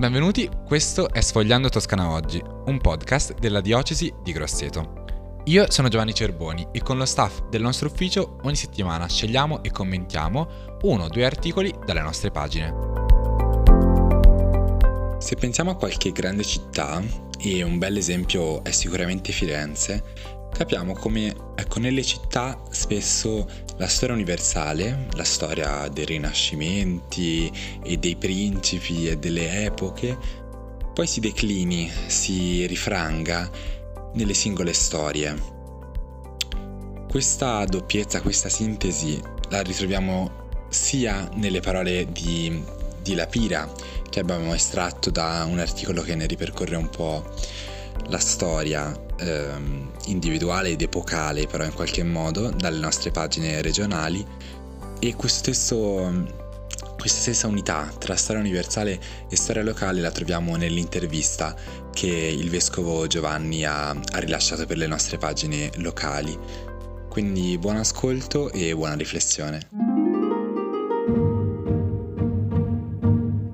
Benvenuti, questo è Sfogliando Toscana Oggi, un podcast della diocesi di Grosseto. Io sono Giovanni Cerboni e con lo staff del nostro ufficio ogni settimana scegliamo e commentiamo uno o due articoli dalle nostre pagine. Se pensiamo a qualche grande città, e un bel esempio è sicuramente Firenze, capiamo come ecco, nelle città spesso la storia universale, la storia dei rinascimenti e dei principi e delle epoche, poi si declini, si rifranga nelle singole storie. Questa doppiezza, questa sintesi la ritroviamo sia nelle parole di, di Lapira, che abbiamo estratto da un articolo che ne ripercorre un po' la storia ehm, individuale ed epocale, però in qualche modo, dalle nostre pagine regionali e stesso, questa stessa unità tra storia universale e storia locale la troviamo nell'intervista che il vescovo Giovanni ha, ha rilasciato per le nostre pagine locali. Quindi buon ascolto e buona riflessione.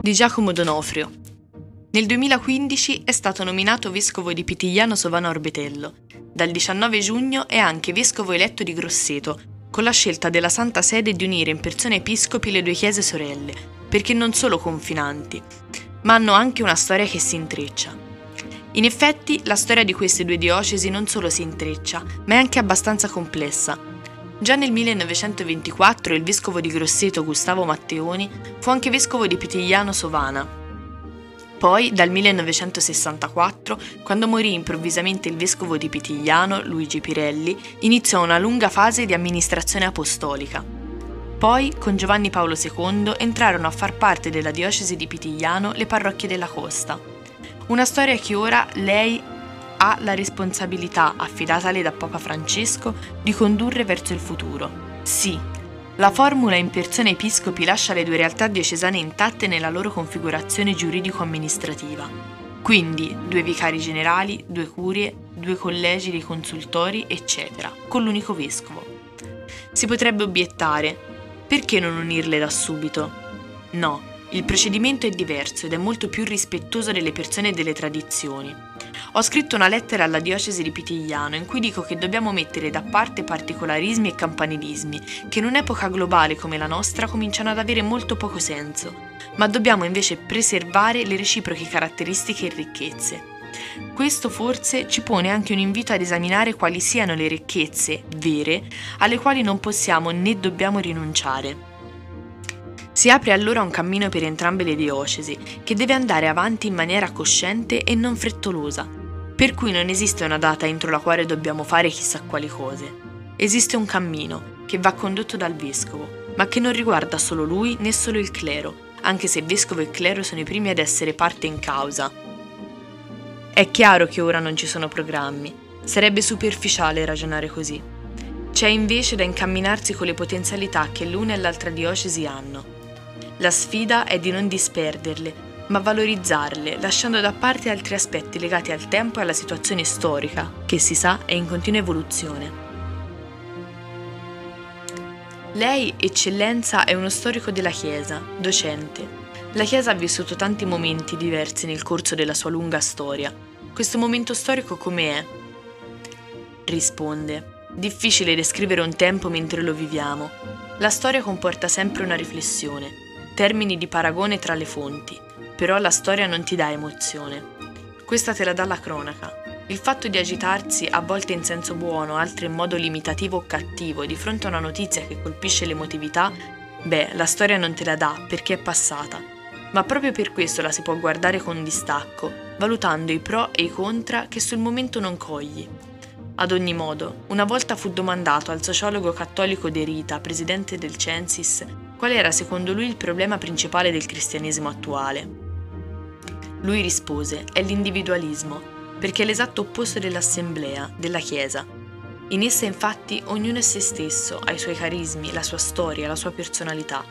Di Giacomo Donofrio, nel 2015 è stato nominato vescovo di Pitigliano Sovano Orbetello. Dal 19 giugno è anche vescovo eletto di Grosseto, con la scelta della Santa Sede di unire in persone episcopi le due chiese sorelle, perché non solo confinanti, ma hanno anche una storia che si intreccia. In effetti, la storia di queste due diocesi non solo si intreccia, ma è anche abbastanza complessa. Già nel 1924 il vescovo di Grosseto Gustavo Matteoni fu anche vescovo di Pitigliano Sovana, poi, dal 1964, quando morì improvvisamente il vescovo di Pitigliano, Luigi Pirelli, iniziò una lunga fase di amministrazione apostolica. Poi, con Giovanni Paolo II, entrarono a far parte della diocesi di Pitigliano le parrocchie della costa. Una storia che ora lei ha la responsabilità, affidatale da Papa Francesco, di condurre verso il futuro. Sì, la formula in persona episcopi lascia le due realtà diocesane intatte nella loro configurazione giuridico-amministrativa. Quindi due vicari generali, due curie, due collegi dei consultori, eccetera, con l'unico vescovo. Si potrebbe obiettare, perché non unirle da subito? No, il procedimento è diverso ed è molto più rispettoso delle persone e delle tradizioni. Ho scritto una lettera alla diocesi di Pitigliano in cui dico che dobbiamo mettere da parte particolarismi e campanilismi, che in un'epoca globale come la nostra cominciano ad avere molto poco senso, ma dobbiamo invece preservare le reciproche caratteristiche e ricchezze. Questo forse ci pone anche un invito ad esaminare quali siano le ricchezze vere alle quali non possiamo né dobbiamo rinunciare. Si apre allora un cammino per entrambe le diocesi, che deve andare avanti in maniera cosciente e non frettolosa, per cui non esiste una data entro la quale dobbiamo fare chissà quali cose. Esiste un cammino che va condotto dal vescovo, ma che non riguarda solo lui né solo il clero, anche se vescovo e clero sono i primi ad essere parte in causa. È chiaro che ora non ci sono programmi, sarebbe superficiale ragionare così. C'è invece da incamminarsi con le potenzialità che l'una e l'altra diocesi hanno. La sfida è di non disperderle ma valorizzarle, lasciando da parte altri aspetti legati al tempo e alla situazione storica, che si sa è in continua evoluzione. Lei, eccellenza, è uno storico della Chiesa, docente. La Chiesa ha vissuto tanti momenti diversi nel corso della sua lunga storia. Questo momento storico com'è? Risponde. Difficile descrivere un tempo mentre lo viviamo. La storia comporta sempre una riflessione, termini di paragone tra le fonti, però la storia non ti dà emozione. Questa te la dà la cronaca. Il fatto di agitarsi, a volte in senso buono, altre in modo limitativo o cattivo, di fronte a una notizia che colpisce l'emotività, beh, la storia non te la dà perché è passata. Ma proprio per questo la si può guardare con distacco, valutando i pro e i contra che sul momento non cogli. Ad ogni modo, una volta fu domandato al sociologo cattolico De Rita, presidente del Censis, qual era secondo lui il problema principale del cristianesimo attuale. Lui rispose, è l'individualismo, perché è l'esatto opposto dell'assemblea, della Chiesa. In essa infatti ognuno è se stesso, ha i suoi carismi, la sua storia, la sua personalità.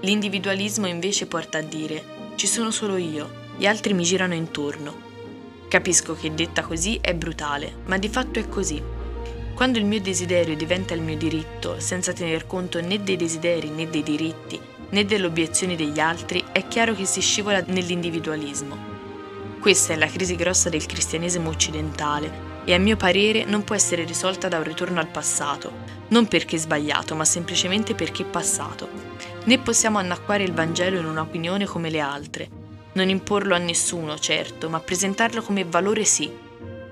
L'individualismo invece porta a dire, ci sono solo io, gli altri mi girano intorno. Capisco che detta così è brutale, ma di fatto è così. Quando il mio desiderio diventa il mio diritto, senza tener conto né dei desideri né dei diritti, né delle obiezioni degli altri, è chiaro che si scivola nell'individualismo. Questa è la crisi grossa del cristianesimo occidentale e a mio parere non può essere risolta da un ritorno al passato, non perché sbagliato, ma semplicemente perché passato. Né possiamo annacquare il Vangelo in un'opinione come le altre, non imporlo a nessuno, certo, ma presentarlo come valore sì.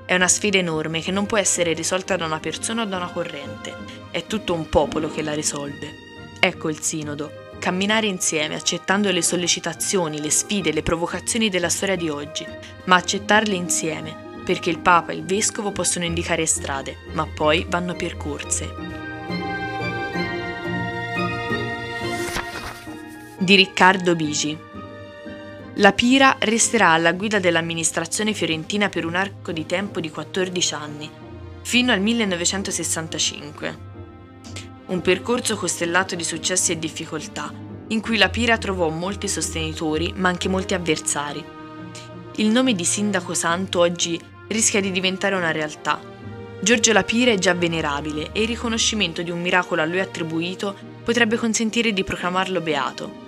È una sfida enorme che non può essere risolta da una persona o da una corrente, è tutto un popolo che la risolve. Ecco il sinodo, camminare insieme accettando le sollecitazioni, le sfide, le provocazioni della storia di oggi, ma accettarle insieme, perché il Papa e il Vescovo possono indicare strade, ma poi vanno percorse. Di Riccardo Bigi. La Pira resterà alla guida dell'amministrazione fiorentina per un arco di tempo di 14 anni, fino al 1965. Un percorso costellato di successi e difficoltà, in cui la Pira trovò molti sostenitori ma anche molti avversari. Il nome di sindaco santo oggi rischia di diventare una realtà. Giorgio Lapire è già venerabile e il riconoscimento di un miracolo a lui attribuito potrebbe consentire di proclamarlo beato.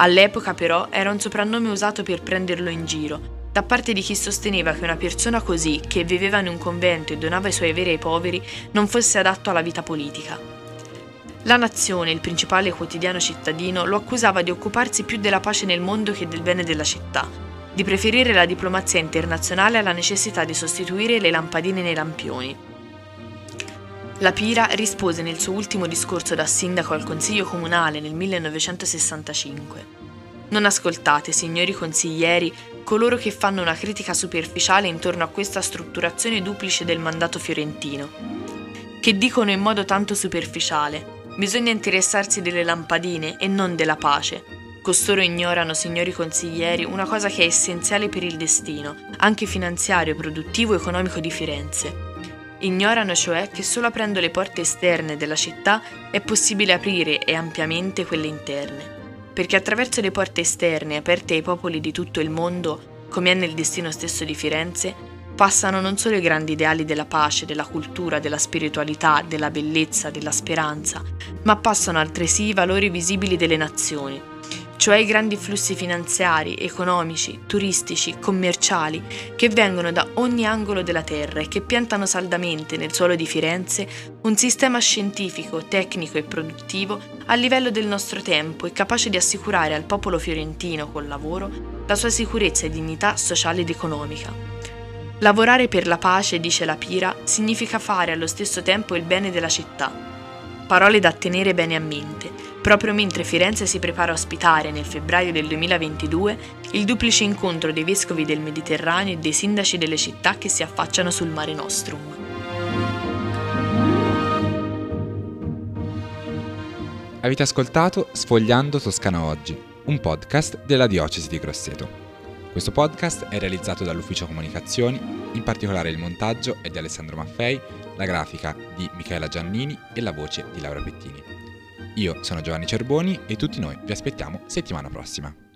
All'epoca però era un soprannome usato per prenderlo in giro, da parte di chi sosteneva che una persona così, che viveva in un convento e donava i suoi averi ai poveri, non fosse adatto alla vita politica. La Nazione, il principale quotidiano cittadino, lo accusava di occuparsi più della pace nel mondo che del bene della città, di preferire la diplomazia internazionale alla necessità di sostituire le lampadine nei lampioni. La Pira rispose nel suo ultimo discorso da sindaco al Consiglio Comunale nel 1965. Non ascoltate, signori consiglieri, coloro che fanno una critica superficiale intorno a questa strutturazione duplice del mandato fiorentino, che dicono in modo tanto superficiale, bisogna interessarsi delle lampadine e non della pace, Costoro ignorano, signori consiglieri, una cosa che è essenziale per il destino, anche finanziario, produttivo economico di Firenze. Ignorano cioè che solo aprendo le porte esterne della città è possibile aprire e ampiamente quelle interne. Perché attraverso le porte esterne aperte ai popoli di tutto il mondo, come è nel destino stesso di Firenze, passano non solo i grandi ideali della pace, della cultura, della spiritualità, della bellezza, della speranza, ma passano altresì i valori visibili delle nazioni, cioè i grandi flussi finanziari, economici, turistici, commerciali che vengono da ogni angolo della terra e che piantano saldamente nel suolo di Firenze un sistema scientifico, tecnico e produttivo a livello del nostro tempo e capace di assicurare al popolo fiorentino col lavoro la sua sicurezza e dignità sociale ed economica. Lavorare per la pace, dice la Pira, significa fare allo stesso tempo il bene della città. Parole da tenere bene a mente proprio mentre Firenze si prepara a ospitare nel febbraio del 2022 il duplice incontro dei vescovi del Mediterraneo e dei sindaci delle città che si affacciano sul Mare Nostrum. Avete ascoltato Sfogliando Toscana Oggi, un podcast della Diocesi di Grosseto. Questo podcast è realizzato dall'Ufficio Comunicazioni, in particolare il montaggio è di Alessandro Maffei, la grafica di Michaela Giannini e la voce di Laura Pettini. Io sono Giovanni Cerboni e tutti noi vi aspettiamo settimana prossima.